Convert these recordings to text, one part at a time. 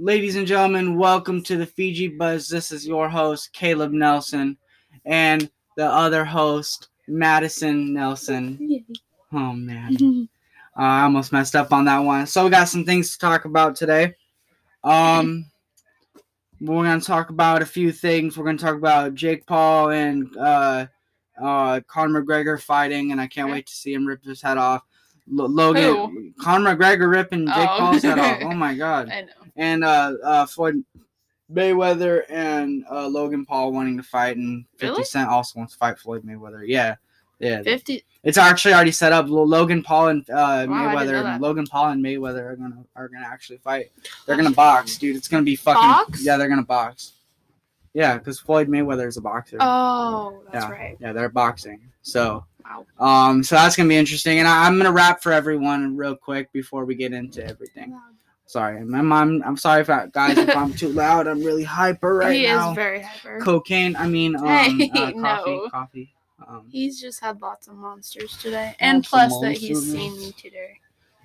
Ladies and gentlemen, welcome to the Fiji Buzz. This is your host, Kaleb Nelson, and the other host, Madison Nelson. Oh, man. Uh, I almost messed up on that one. So, we got some things to talk about today. Um, we're going to talk about a few things. We're going to talk about Jake Paul and uh, uh, Conor McGregor fighting, and I can't wait to see him rip his head off. L- Logan, Who? Conor McGregor ripping Jake Oh. Paul's head off. Oh my god! I know. And uh, uh, Floyd Mayweather and uh, Logan Paul wanting to fight, and Fifty Really? Cent also wants to fight Floyd Mayweather. Yeah, yeah. 50. It's actually already set up. Logan Paul and uh, I Mayweather. Logan Paul and Mayweather are gonna are gonna actually fight. They're gonna box, dude. It's gonna be fucking. Box? Yeah, they're gonna box. Yeah, because Floyd Mayweather is a boxer. Oh, that's yeah, right. yeah, they're boxing. So, Wow. um, so that's gonna be interesting. And I, I'm gonna rap for everyone real quick before we get into everything. Sorry, my mom. I'm sorry if I, guys if I'm too loud. I'm really hyper right he now. He is very hyper. Cocaine. I mean, um, Hey, uh, coffee. no. Coffee. Um, He's just had lots of monsters today, and plus that he's seen me today.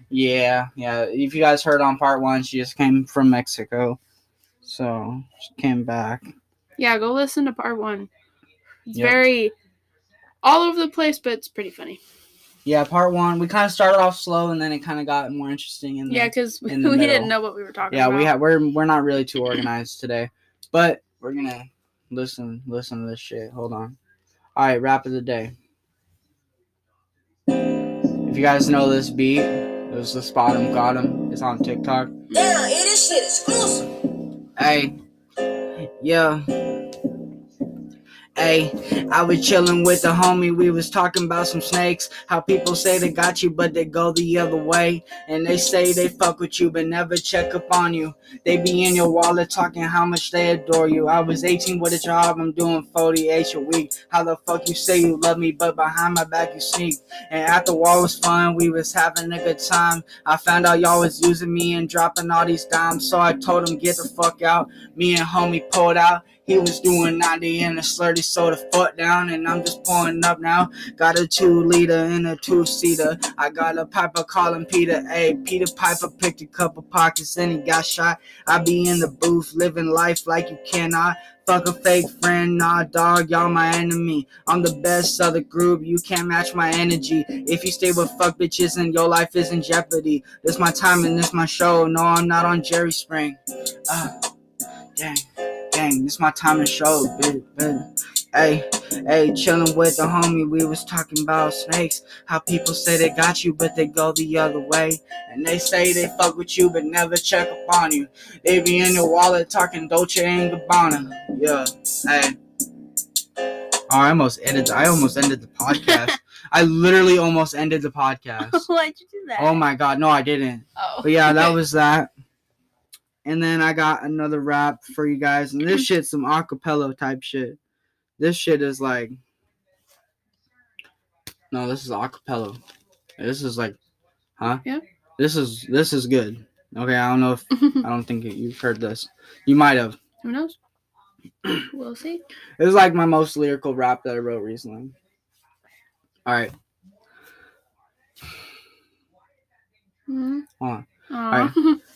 yeah, yeah. If you guys heard on part one, she just came from Mexico, so she came back. Yeah, go listen to part one. It's Yep. very all over the place, but it's pretty funny. Yeah, part one. We kind of started off slow, and then it kind of got more interesting. In the, Yeah, because we in didn't know what we were talking yeah about. we have we're we're not really too organized today but we're gonna listen listen to this shit hold on all right rap of the day if you guys know this beat it was the spot him got him it's on tiktok Damn, hey, this shit exclusive. hey yeah Hey, I was chilling with the homie. We was talking about some snakes. How people say they got you, but they go the other way. And they say they fuck with you, but never check up on you. They be in your wallet talking how much they adore you. I was 18 with a job, I'm doing 48 a week. How the fuck you say you love me, but behind my back you sneak? And after all was fun, we was having a good time. I found out y'all was using me and dropping all these dimes, so I told him get the fuck out. Me and homie pulled out. He was doing 90 in a slurdy the fuck down, and I'm just pulling up now. Got a two liter and a two seater. I got a piper calling Peter. Hey, Peter Piper picked a couple pockets, then he got shot. I be in the booth living life like you cannot. Fuck a fake friend, nah, dog, y'all my enemy. I'm the best of the group, you can't match my energy. If you stay with fuck bitches and your life is in jeopardy, this my time and this my show. No, I'm not on Jerry Spring. Uh, dang, dang, this my time and show, bitch, bitch. Hey, hey, chillin' with the homie, we was talking about snakes. How people say they got you, but they go the other way. And they say they fuck with you, but never check up on you. They be in your wallet talking Dolce and Gabbana. Yeah, hey. Oh, I almost ended. I almost ended the podcast. I literally almost ended the podcast. Why'd you do that? Oh my god, no, I didn't. Oh. But yeah, that was that. And then I got another rap for you guys, and this shit's some acapella type shit. This shit is like, no, this is acapella. This is like, huh? Yeah. This is this is good. Okay, I don't know if I don't think you've heard this. You might have. Who knows? we'll see. It was like my most lyrical rap that I wrote recently. All right, Mm-hmm. hold on. Aw.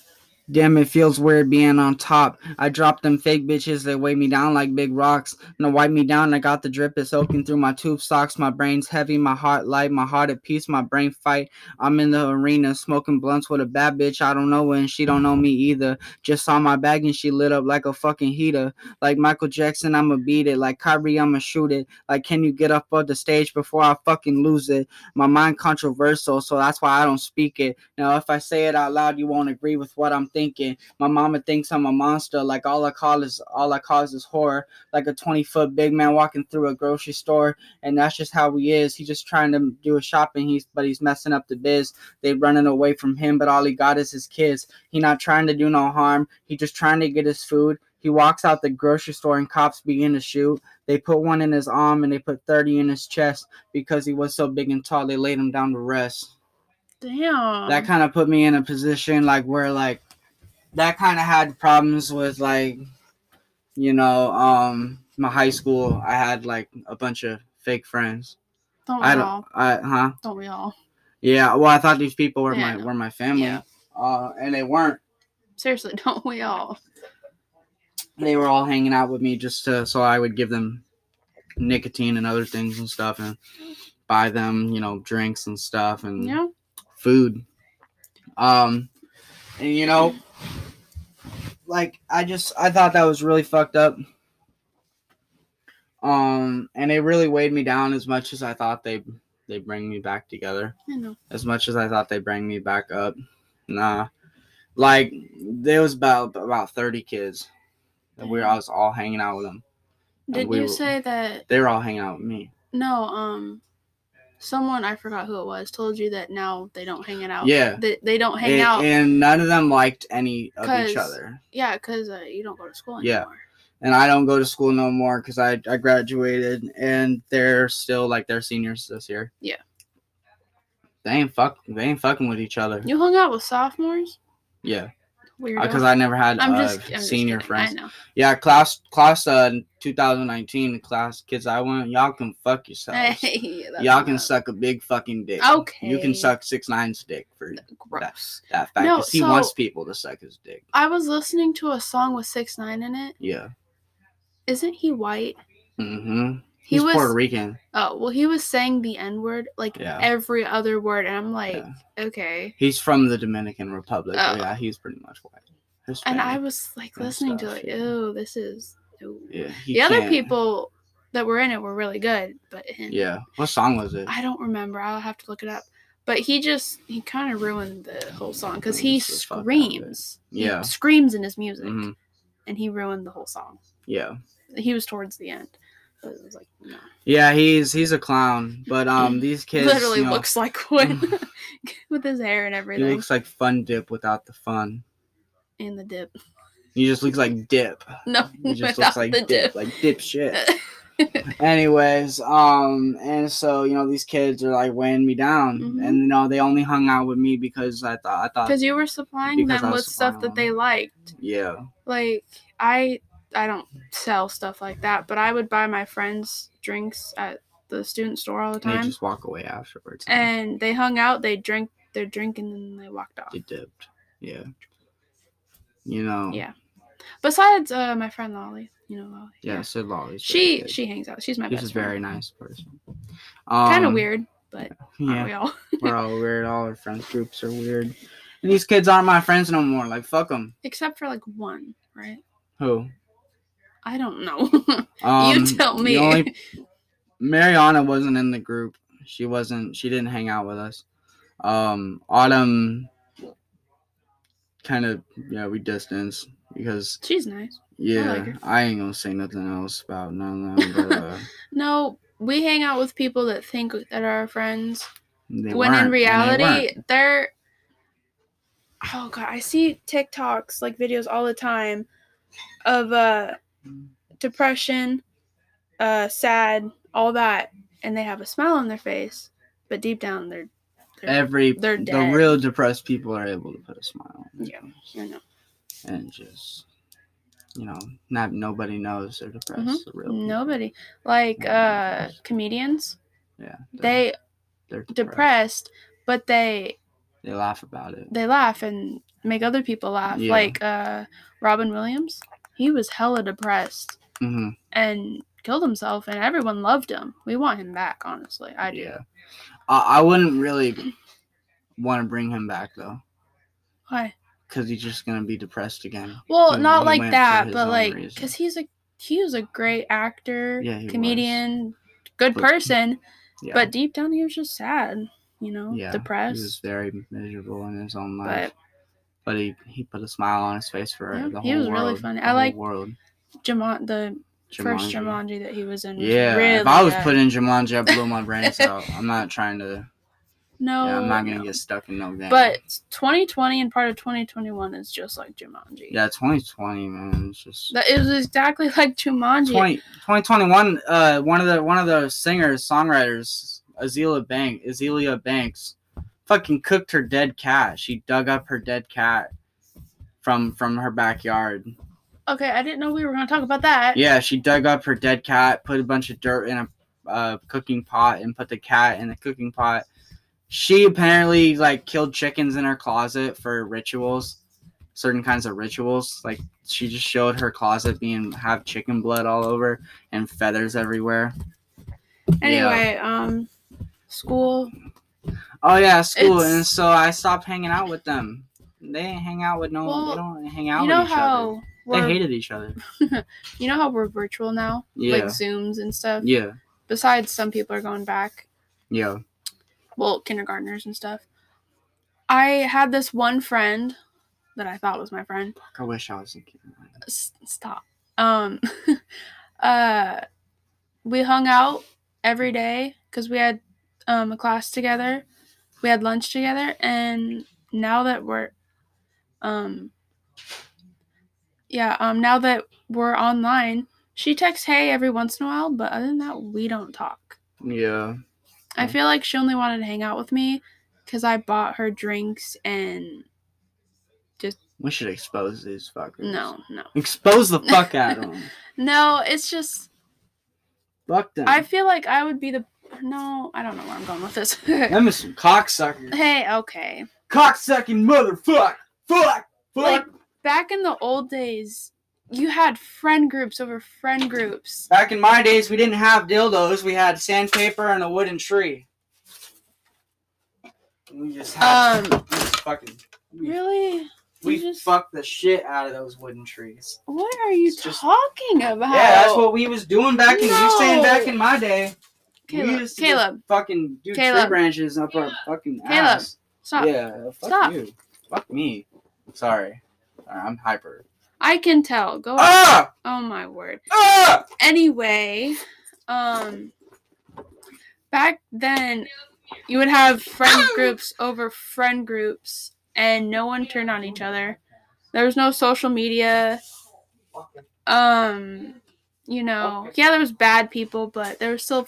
Damn, it feels weird being on top. I dropped them fake bitches that weigh me down like big rocks. And wipe me down, I got the drip is soaking through my tube socks. My brain's heavy, my heart light, my heart at peace, my brain fight. I'm in the arena smoking blunts with a bad bitch I don't know and she don't know me either. Just saw my bag and she lit up like a fucking heater. Like Michael Jackson, I'ma beat it. Like Kyrie, I'ma shoot it. Like, can you get up off the stage before I fucking lose it? My mind controversial, so that's why I don't speak it. Now, if I say it out loud, you won't agree with what I'm thinking. My mama thinks I'm a monster. Like all I call is all I cause is horror. Like a 20 foot big man walking through a grocery store, and that's just how he is. He's just trying to do a shopping. He's but he's messing up the biz. They running away from him, but all he got is his kids. He not trying to do no harm. He just trying to get his food. He walks out the grocery store and cops begin to shoot. They put one in his arm and they put 30 in his chest because he was so big and tall. They laid him down to rest Damn. that kind of put me in a position like where like that kind of had problems with like you know um my high school i had like a bunch of fake friends don't we i all? don't i huh Don't we all? yeah well i thought these people were Yeah, my were my family Yeah. uh and they weren't Seriously, don't we all? they were all hanging out with me just to so I would give them nicotine and other things and stuff and buy them, you know, drinks and stuff and Yeah. food. Um and you know like I just I thought that was really fucked up. Um and it really weighed me down as much as I thought they they bring me back together I know. as much as I thought they bring me back up. Nah, like there was about about thirty kids, and we were, I was all hanging out with them. Did we you were- say that? They were all hanging out with me. No. Um, someone I forgot who it was told you that now they don't hang it out. Yeah. They, they don't hang and, out. and none of them liked any of each other. yeah, because uh, you don't go to school anymore. Yeah. And I don't go to school no more because I I graduated, and they're still like they're seniors this year. Yeah. They ain't fuck. They ain't fucking with each other. You hung out with sophomores. Yeah. Because I never had I'm uh, just just senior kidding. friends. Yeah, class class uh 2019 class kids I went y'all can fuck yourselves. Y'all can suck a big fucking dick. Okay. You can suck six nine's dick for Gross. that fact. No, 'cause he so- wants people to suck his dick. I was listening to a song with six nine in it. Yeah. Isn't he white? Mm-hmm. He He's was. Puerto Rican. Oh well, he was saying the N word like Yeah. every other word, and I'm like, Yeah. okay. He's from the Dominican Republic. Oh. Yeah, he's pretty much white. And I was like listening to like, yeah. ew, this is. Ew. Yeah. The other can't- people that were in it were really good, but him, Yeah. What song was it? I don't remember. I'll have to look it up. But he just he kind of ruined the whole song because he Ruins the fuck out of it. screams. He Yeah. screams in his music, hmm and he ruined the whole song. Yeah. He was towards the end. Was like, no. Yeah, he's he's a clown. But um these kids Literally you know, looks like Quinn with his hair and everything. he looks like fun dip without the fun. and the dip. He just looks like dip. No, He just looks like the dip, dip. like dip shit. Anyways, um, and so you know these kids are like weighing me down, Mhm. and you know they only hung out with me because I thought I thought Because you were supplying them with stuff supplying that they liked. yeah Like I, I don't sell stuff like that, but I would buy my friends drinks at the student store all the time. they just walk away afterwards. and they hung out. They drank their drink, and then they walked off. they dipped, yeah. You know, Yeah. Besides, uh, my friend Lolly, you know Lolly. yeah. Sid Lolly. She very she hangs out. She's my she's best a very friend. nice person. Um, Kind of weird, but Yeah, we all? we're all weird. All our friends groups are weird. And these kids aren't my friends no more. Like fuck them. Except for like one, right? Who? I don't know. Um, you tell me. only- Mariana wasn't in the group. She wasn't. She didn't hang out with us. Um, Autumn kind of yeah we distanced because She's nice. yeah like. I ain't gonna say nothing else about none of them. But, uh, No, we hang out with people that think that are our friends. they when in and they reality, they're oh god, I see TikToks like videos all the time of uh depression, uh sad, all that, and they have a smile on their face, but deep down they're, they're every they're the real depressed people are able to put a smile on Yeah. face I know. and just you know not nobody knows they're depressed. Mhm. The real people. Nobody like uh comedians, Yeah, they're- they they're depressed. depressed, but they They laugh about it. they laugh and make other people laugh. Yeah. Like uh Robin Williams, he was hella depressed hmm and killed himself, and everyone loved him. We want him back, honestly. I do. Yeah. I, I wouldn't really want to bring him back though, Why? because he's just gonna be depressed again. Well, not like that, but like because he's a he was a great actor, Yeah, he was. comedian, good But- person, Yeah. but deep down he was just sad. You know, yeah, depressed. He was very miserable in his own life, but but, he he put a smile on his face for Yeah, the whole world. he was world. really funny. I like world. Juman, the first Jumanji. Jumanji that he was in. Was Yeah, really if I was put in Jumanji, I blew my brains out. I'm not trying to. no, yeah, I'm not gonna no. get stuck in no game. But 2020 and part of 2021 is just like Jumanji. yeah, 2020, man, it's just. That it was exactly like Jumanji. 20, 2021 uh one of the one of the singers songwriters Azealia Bank Azealia Banks fucking cooked her dead cat she dug up her dead cat from from her backyard Okay, I didn't know we were gonna talk about that. yeah she dug up her dead cat put a bunch of dirt in a uh, cooking pot and put the cat in the cooking pot she apparently like killed chickens in her closet for rituals certain kinds of rituals. Like she just showed her closet being have chicken blood all over and feathers everywhere. Anyway, um, school. Oh yeah, school, It's- and so I stopped hanging out with them. They ain't hang out with no. Well, they don't hang out You know with each other. how They hated each other. you know how we're virtual now, Yeah. like Zooms and stuff. Yeah, Besides, some people are going back. yeah. well, kindergartners and stuff. I had this one friend that I thought was my friend. I wish I was in kindergarten. S- stop. Um, uh, we hung out every day because we had um, a class together. We had lunch together, and now that we're, um, yeah, um, now that we're online, she texts hey every once in a while, but other than that, we don't talk. Yeah. I feel like she only wanted to hang out with me because I bought her drinks and just We should expose these fuckers. no, no, Expose the fuck out of them. no. It's just Fuck them. I feel like I would be the no. I don't know where I'm going with this. Is some cocksuckers. hey, okay. Cocksucking motherfuck. Fuck. Fuck. Like back in the old days, you had friend groups over friend groups. Back in my days, we didn't have dildos. We had sandpaper and a wooden tree. We just had. Um, we just fucking. We, really? we just- fucked the shit out of those wooden trees. What are you It's just- talking about? Yeah, that's what we was doing back in. You saying back in my day? We Kaleb. used to Kaleb, just fucking do tree Kaleb. branches up our fucking Kaleb. ass. stop. Yeah, fuck Stop. you. Fuck me. Sorry. Sorry, I'm hyper. I can tell. Go. Ah! Oh my word. Ah! anyway, um, back then you would have friend groups over friend groups, and no one turned on each other. There was no social media. Um, you know, yeah, there was bad people, but there was still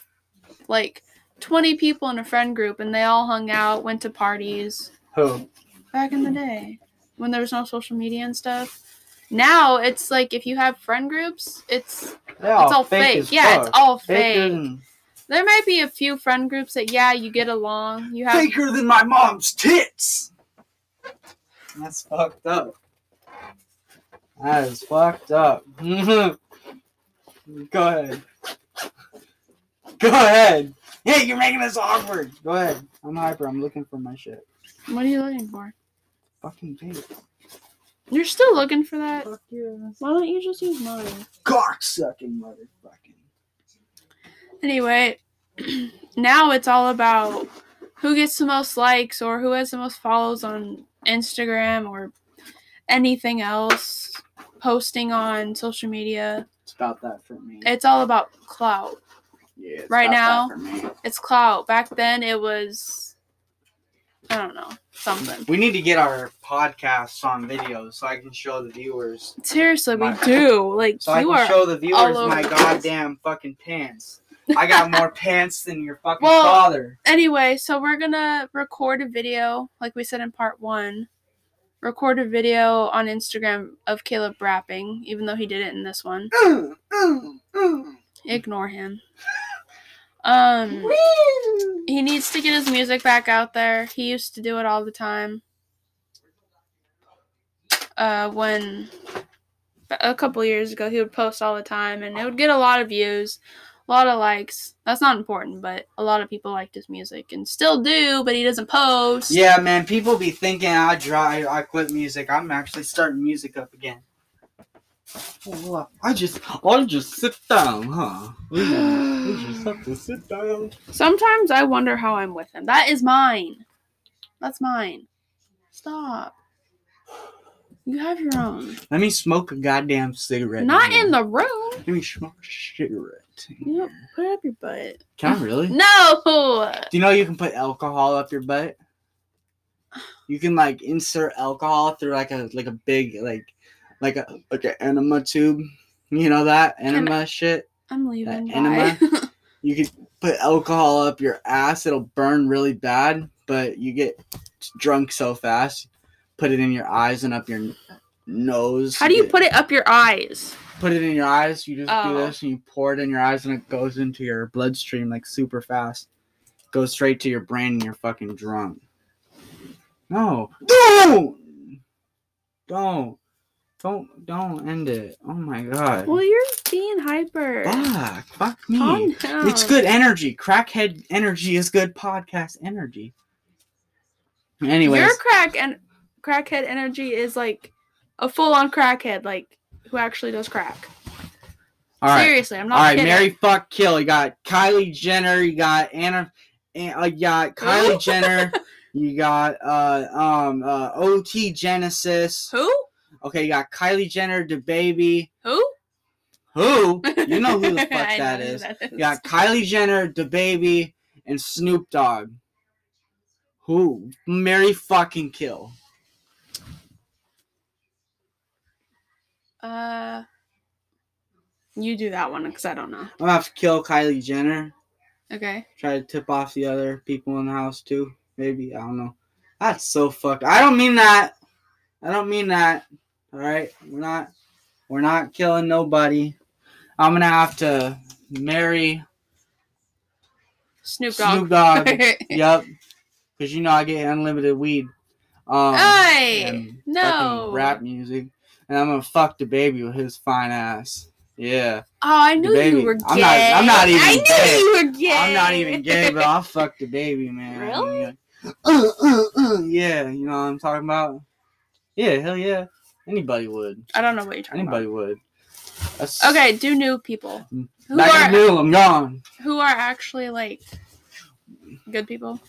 like twenty people in a friend group, and they all hung out, went to parties Who? back in the day when there was no social media and stuff. Now it's like if you have friend groups, it's They're it's all fake. as Yeah, fuck. it's all fake. There might be a few friend groups that yeah, you get along. You have faker than my mom's tits. That's fucked up. That is fucked up. Go ahead. Go ahead. Hey, you're making this awkward. Go ahead. I'm hyper. I'm looking for my shit. What are you looking for? Fucking tape. You're still looking for that? Fuck yeah. Why don't you just use mine? Cock sucking motherfucking. Anyway, now it's all about who gets the most likes or who has the most follows on Instagram or anything else, posting on social media. It's about that for me. It's all about clout. Yeah, right now- It's clout. Back then it was I don't know, something. We need to get our podcasts on video so I can show the viewers. Seriously, we do. Like So I can are show the viewers my goddamn fucking pants. I got more pants than your fucking Well- father. anyway, so we're gonna record a video, like we said in part one. Record a video on Instagram of Kaleb rapping, even though he did it in this one. Ignore him. Um, he needs to get his music back out there. He used to do it all the time. Uh, when a couple years ago, he would post all the time, and it would get a lot of views, a lot of likes. That's not important, but a lot of people liked his music and still do. But he doesn't post. Yeah, man. People be thinking I dry. I quit music. I'm actually starting music up again. I just, I just sit down, huh? We just, we just have to sit down. Sometimes I wonder how I'm with him. That is mine. That's mine. Stop. You have your own. Let me smoke a goddamn cigarette. Not here. in the room. Let me smoke a cigarette. You know, put it up your butt. Can I really? No. Do you know you can put alcohol up your butt? You can like insert alcohol through like a like a big like like a like an enema tube. You know that enema shit. I'm leaving. That Bye. You can put alcohol up your ass. It'll burn really bad, but you get drunk so fast. Put it in your eyes and up your nose. How do you get- put it up your eyes? put it in your eyes? You just Oh. do this and you pour it in your eyes and it goes into your bloodstream like super fast. Goes straight to your brain and you're fucking drunk. No. No! don't, don't, don't end it. Oh my god. Well, you're being hyper. Fuck, fuck me. Calm down. It's good energy. Crackhead energy is good podcast energy. Anyways, Your crack and crackhead energy is like a full on crackhead, like who actually does crack. all right. Seriously, I'm not All right, kidding. Marry fuck kill. You got Kylie Jenner. You got Anna. An- uh, you got Kylie Jenner. You got uh um uh OT Genasis. Who? Okay, you got Kylie Jenner, DaBaby. Who? Who? You know who the fuck that is. that is. You got Kylie Jenner, DaBaby, and Snoop Dogg. Who? Marry fucking kill. Uh, you do that one because I don't know. I'm gonna have to kill Kylie Jenner. Okay. Try to tip off the other people in the house too. Maybe I don't know. That's so fucked. I don't mean that. I don't mean that. All right, we're not. We're not killing nobody. I'm gonna have to marry Snoop Dogg. Snoop Dogg. yep, because you know I get unlimited weed. Um, Hey, no. rap music, and I'm gonna fuck DaBaby with his fine ass. Yeah, Oh, I knew you were gay. I'm not- I'm not even I knew gay. you were gay. I'm not even gay, but I'll fuck DaBaby, man. Really? Yeah. Uh, uh, uh, yeah, you know what I'm talking about. Yeah, hell yeah. Anybody would. I don't know what you're talking Anybody would. That's. Okay, do new people. Who Back are middle, I'm gone. who are actually like good people?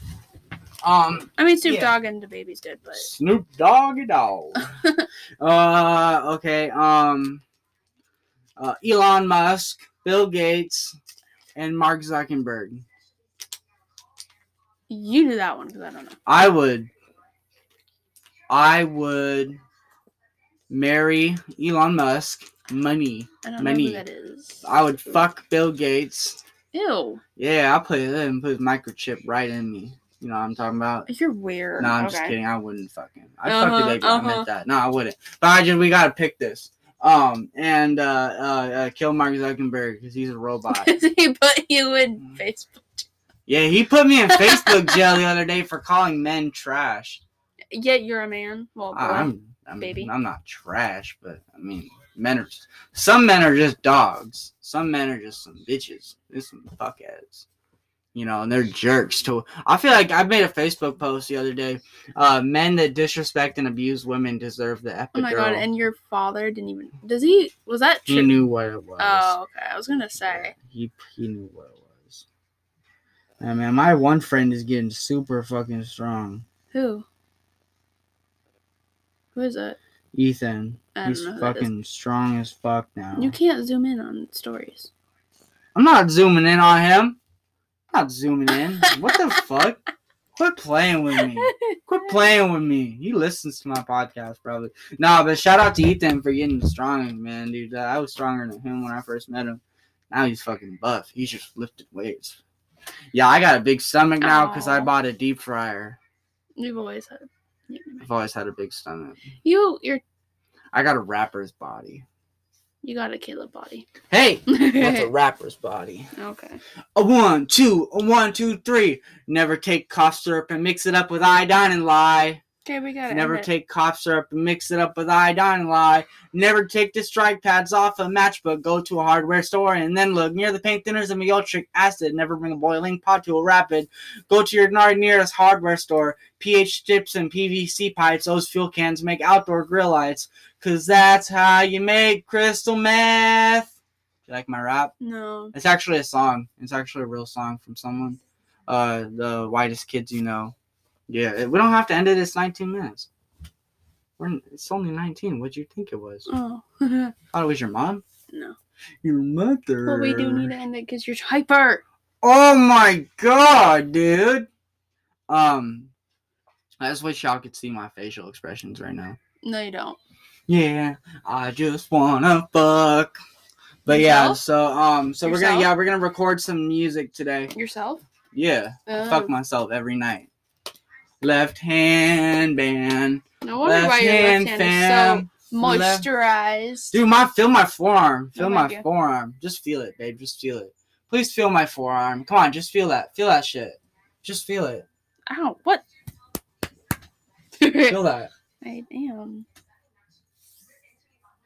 Um, I mean, Snoop Yeah. Dogg and DaBaby's good, but Snoop Doggy Dog. uh, okay. Um, uh, Elon Musk, Bill Gates, and Mark Zuckerberg. you do that one because I don't know. I would. I would marry Elon Musk. Money. I don't Money. know who that is. I would fuck Bill Gates. Ew, Yeah, I'll put in, put his microchip right in me. You know what I'm talking about? you're weird. No, I'm okay. just kidding. I wouldn't fuck him. I'd fuck the Uh-huh, baby. I uh-huh. meant that. No, I wouldn't. But I just we gotta pick this. Um and uh uh, uh kill Mark Zuckerberg because he's a robot. he put you in Mm. Facebook. yeah, he put me in Facebook jail the other day for calling men trash. Yet you're a man. Well, boy. I'm, I'm baby. I'm not trash, but I mean men are some men are just dogs. Some men are just some bitches. They're some fuckheads. You know, and they're jerks too. I feel like I made a Facebook post the other day. Uh, men that disrespect and abuse women deserve the epidural. oh my god! And your father didn't even. Does he? Was that he knew what it was. Oh, okay. I was gonna say. He he knew what it was. I mean, my one friend is getting super fucking strong. Who? Who is it? Ethan. He's know who that is. fucking strong as fuck now. You can't zoom in on stories. I'm not zooming in on him. I'm not zooming in. What the fuck? Quit playing with me. Quit playing with me. He listens to my podcast probably. Nah, but shout out to Ethan for getting strong, man, dude. I was stronger than him when I first met him. Now he's fucking buff. He's just lifted weights. Yeah, I got a big stomach now because I bought a deep fryer. You've always had. I've always had a big stomach. You, you're, I got a rapper's body. you got a Kaleb body. Hey, what's a rapper's body? okay. A one, two, a one, two, three. Never take cough syrup and mix it up with iodine and lye. Okay, we got it. Never take cough syrup and mix it up with iodine lye. Never take the strike pads off a matchbook. Go to a hardware store and then look near the paint thinners and ultric acid. Never bring a boiling pot to a rapid. Go to your nearest hardware store. pH strips and PVC pipes. Those fuel cans make outdoor grill lights. Cause that's how you make crystal meth. You like my rap? No. It's actually a song. It's actually a real song from someone. Uh, the whitest kids you know. Yeah, we don't have to end it. It's 19 minutes. We're, it's only 19. What'd you think it was? Oh. Thought it was your mom. no. Your mother. Well, we do need to end it because you're hyper. Oh my god, dude. Um, I just wish y'all could see my facial expressions right now. No, you don't. Yeah, I just wanna fuck. But yeah, so um, so we're gonna yeah we're gonna record some music today. Yourself? Yeah. I Oh. fuck myself every night. Left hand band. No wonder Left why your hand left hand is fam. so Left- moisturized. Dude, my feel my forearm. Feel Oh my my forearm. Just feel it, babe. Just feel it. Please feel my forearm. Come on, just feel that. Feel that shit. Just feel it. Ow, what? Feel that. I am.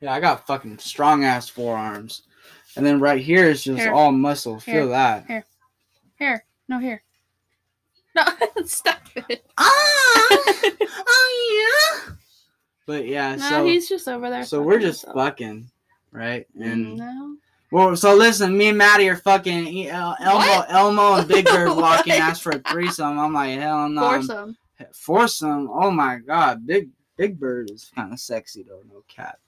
Yeah, I got fucking strong ass forearms. And then right here is just Here. all muscle. Feel Here. that. Here. Here. No, here. No, stop it. Ah, oh yeah. But yeah, No, so he's just over there. so we're just himself. fucking, right? And no. well, so listen, me and Maddie are fucking El- Elmo, What? Elmo and Big Bird walking What? asked for a threesome. I'm like, hell no. Foursome. Foursome. Oh my god, Big Big Bird is kind of sexy though. No cap.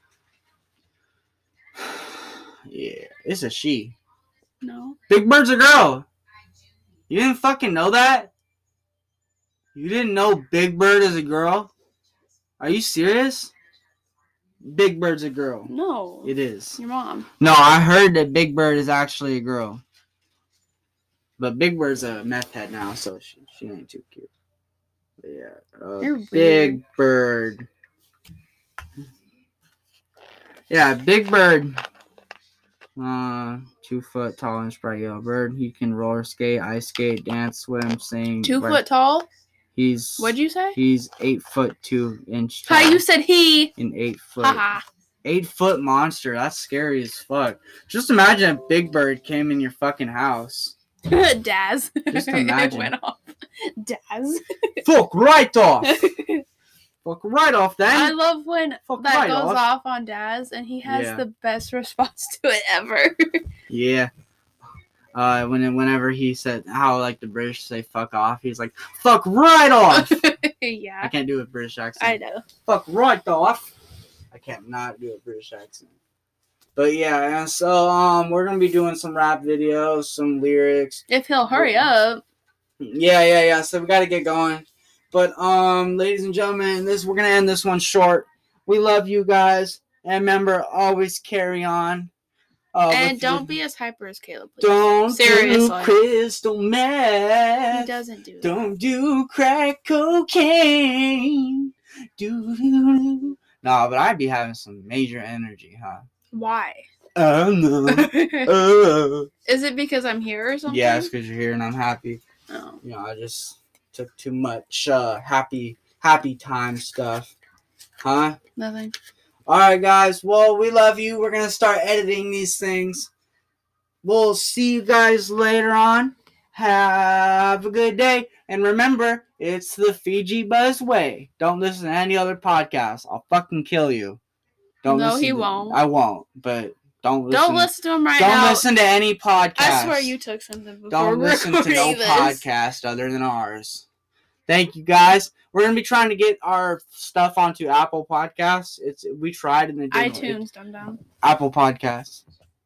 yeah, it's a she. No. Big Bird's a girl. You didn't fucking know that? You didn't know Big Bird is a girl? Are you serious? Big Bird's a girl. No. It is. Your mom. No, I heard that Big Bird is actually a girl. But Big Bird's a meth head now, so she, she ain't too cute. But yeah. Uh, Big Bird. Yeah, Big Bird. Uh, two foot tall and sprite yellow bird. He can roller skate, ice skate, dance, swim, sing. Two foot tall. He's What'd you say? He's eight foot two inch tall. Hi, you said he. an eight foot Haha. eight foot monster. That's scary as fuck. Just imagine if Big Bird came in your fucking house. Daz. Just imagine. went off. Daz. Fuck right off. Fuck right off then. I love when Fuck that right goes off. off. on Daz and he has Yeah. the best response to it ever. Yeah. Uh, when whenever he said how like the British say fuck off, he's like fuck right off. yeah. I can't do a British accent. I know. fuck right off. I can't not do a British accent. But yeah, and so um, we're gonna be doing some rap videos, some lyrics. If he'll hurry up. Yeah, yeah, yeah. So we got to get going. But um, ladies and gentlemen, this we're gonna end this one short. We love you guys, and remember, always carry on. Uh, and don't your- be as hyper as Kaleb, please. don't Seriously. do crystal meth. He doesn't do. Don't do crack cocaine. Do do do. No, but I'd be having some major energy, huh? Why? Oh no. Is it because I'm here or something? Yeah, it's because you're here and I'm happy. Oh. you know, I just took too much uh happy happy time stuff. Huh? Nothing. Alright guys, well we love you. We're gonna start editing these things. We'll see you guys later on. Have a good day. And remember, it's the Fiji Buzz way. Don't listen to any other podcast. I'll fucking kill you. Don't No, listen he to- won't. I won't, but don't listen. Don't listen to him right now. don't listen to any podcast. I swear you took something before Don't listen to no this. podcast other than ours. Thank you guys. We're gonna be trying to get our stuff onto Apple Podcasts. It's we tried and it didn't. iTunes, dumb dumb. Apple Podcasts.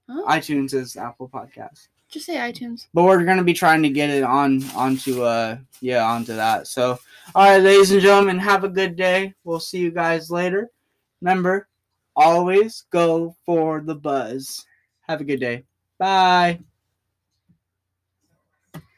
Huh? iTunes is Apple Podcasts. Just say iTunes. But we're gonna be trying to get it on onto uh yeah onto that. So all right, ladies and gentlemen, have a good day. We'll see you guys later. Remember, always go for the buzz. Have a good day. Bye.